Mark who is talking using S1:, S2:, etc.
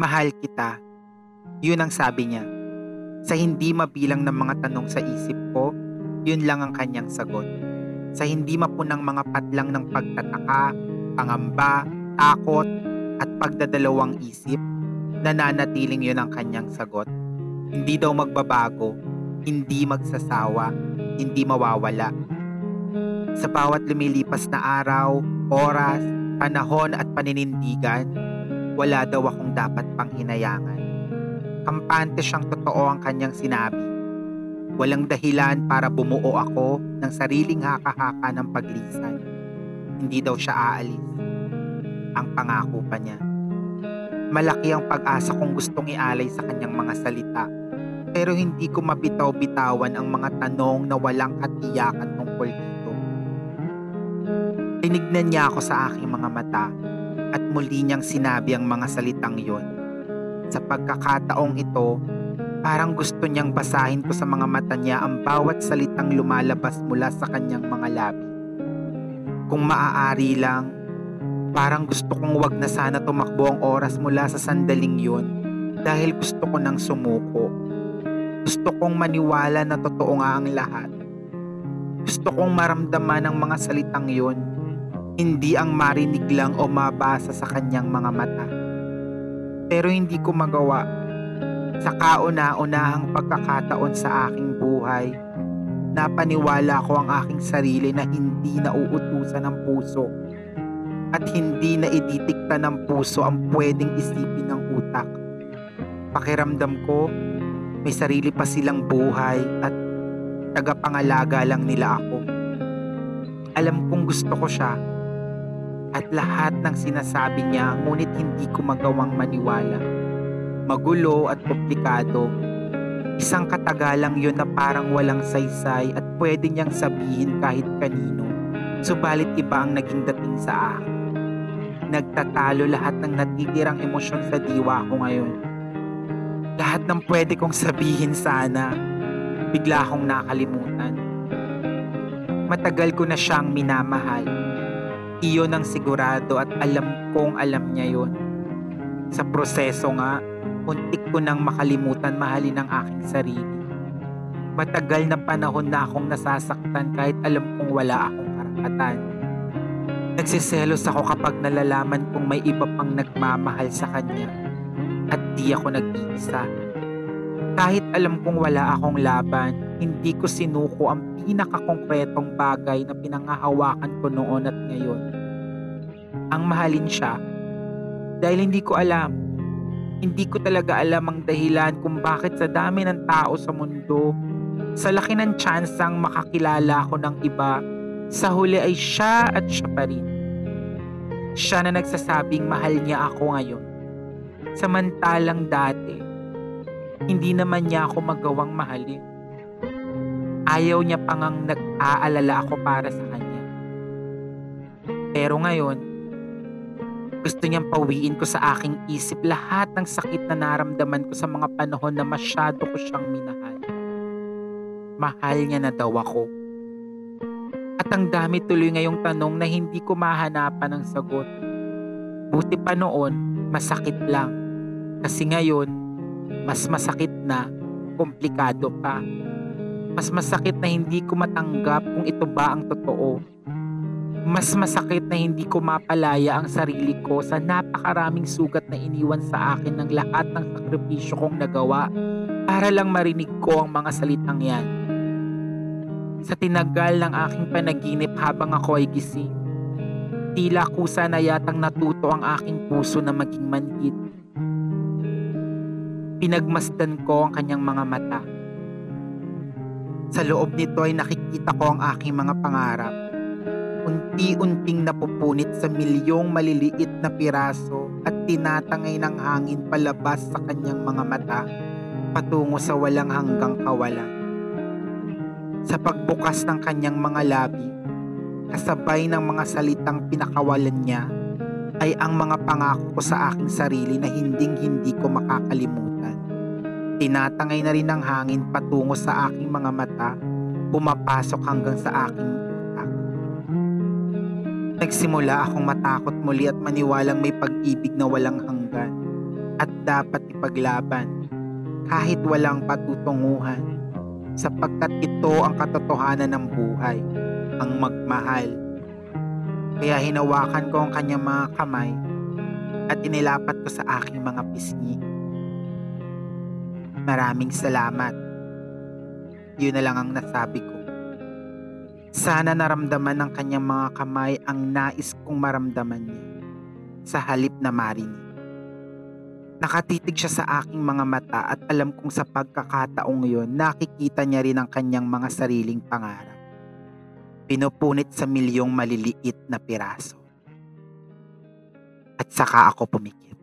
S1: Mahal kita. Yun ang sabi niya. Sa hindi mabilang ng mga tanong sa isip ko, yun lang ang kanyang sagot. Sa hindi mapunang mga patlang ng pagtataka, pangamba, takot, at pagdadalawang isip, nananatiling yun ang kanyang sagot. Hindi daw magbabago, hindi magsasawa, hindi mawawala. Sa bawat lumilipas na araw, oras, panahon at paninindigan, wala daw akong dapat pang hinayangan. Kampante siyang totoo ang kanyang sinabi. Walang dahilan para bumuo ako ng sariling haka-haka ng paglisan. Hindi daw siya aalis. Ang pangako pa niya. Malaki ang pag-asa kong gustong ialay sa kanyang mga salita. Pero hindi ko mabitaw-bitawan ang mga tanong na walang katiyakan tungkol dito. Tinignan niya ako sa aking mga mata at muli niyang sinabi ang mga salitang yon. Sa pagkakataong ito, parang gusto niyang basahin ko sa mga mata niya ang bawat salitang lumalabas mula sa kanyang mga labi. Kung maaari lang, parang gusto kong wag na sana tumakbo ang oras mula sa sandaling yon dahil gusto ko nang sumuko. Gusto kong maniwala na totoo nga ang lahat. Gusto kong maramdaman ang mga salitang yon, hindi ang marinig lang o mabasa sa kanyang mga mata. Pero hindi ko magawa. Sa kauna-unahang pagkakataon sa aking buhay, napaniwala ko ang aking sarili na hindi nauutusan ng puso at hindi na iditikta ng puso ang pwedeng isipin ng utak. Pakiramdam ko, may sarili pa silang buhay at tagapangalaga lang nila ako. Alam kong gusto ko siya at lahat ng sinasabi niya ngunit hindi ko magawang maniwala. Magulo at komplikado. Isang katagalang yon na parang walang saysay at pwede niyang sabihin kahit kanino. Subalit iba ang naging dating sa akin. Nagtatalo lahat ng natitirang emosyon sa diwa ko ngayon. Lahat ng pwede kong sabihin sana, bigla akong nakalimutan. Matagal ko na siyang minamahal iyon ang sigurado at alam kong alam niya yon. Sa proseso nga, muntik ko nang makalimutan mahalin ang aking sarili. Matagal na panahon na akong nasasaktan kahit alam kong wala akong karapatan. Nagsiselos ako kapag nalalaman kong may iba pang nagmamahal sa kanya at di ako nag-iisa. Kahit alam kong wala akong laban, hindi ko sinuko ang pinakakongkretong bagay na pinangahawakan ko noon at ngayon. Ang mahalin siya dahil hindi ko alam. Hindi ko talaga alam ang dahilan kung bakit sa dami ng tao sa mundo, sa laki ng tsansang makakilala ko ng iba, sa huli ay siya at siya pa rin. Siya na nagsasabing mahal niya ako ngayon. Samantalang dati, hindi naman niya ako magawang mahalin. Ayaw niya pangang nag-aalala ako para sa kanya. Pero ngayon, gusto niyang pawiin ko sa aking isip lahat ng sakit na naramdaman ko sa mga panahon na masyado ko siyang minahal. Mahal niya na daw ako. At ang dami tuloy ngayong tanong na hindi ko mahanapan ng sagot. Buti pa noon, masakit lang. Kasi ngayon, mas masakit na, komplikado pa. Mas masakit na hindi ko matanggap kung ito ba ang totoo. Mas masakit na hindi ko mapalaya ang sarili ko sa napakaraming sugat na iniwan sa akin ng lahat ng sakripisyo kong nagawa para lang marinig ko ang mga salitang yan. Sa tinagal ng aking panaginip habang ako ay gising, tila kusa na yatang natuto ang aking puso na maging manhid. Pinagmasdan ko ang kanyang mga mata. Sa loob nito ay nakikita ko ang aking mga pangarap. Unti-unting napupunit sa milyong maliliit na piraso at tinatangay ng hangin palabas sa kanyang mga mata patungo sa walang hanggang kawalan. Sa pagbukas ng kanyang mga labi, kasabay ng mga salitang pinakawalan niya ay ang mga pangako ko sa aking sarili na hinding-hindi ko makakalimutan. Tinatangay na rin ng hangin patungo sa aking mga mata, pumapasok hanggang sa aking utak. Nagsimula akong matakot muli at maniwalang may pag-ibig na walang hanggan. at dapat ipaglaban kahit walang patutunguhan sapagkat ito ang katotohanan ng buhay, ang magmahal. Kaya hinawakan ko ang kanyang mga kamay at inilapat ko sa aking mga pisngi. Maraming salamat. Yun na lang ang nasabi ko. Sana naramdaman ng kanyang mga kamay ang nais kong maramdaman niya sa halip na marinig. Nakatitig siya sa aking mga mata at alam kong sa pagkakataong yon nakikita niya rin ang kanyang mga sariling pangarap. Pinupunit sa milyong maliliit na piraso. At saka ako pumikit.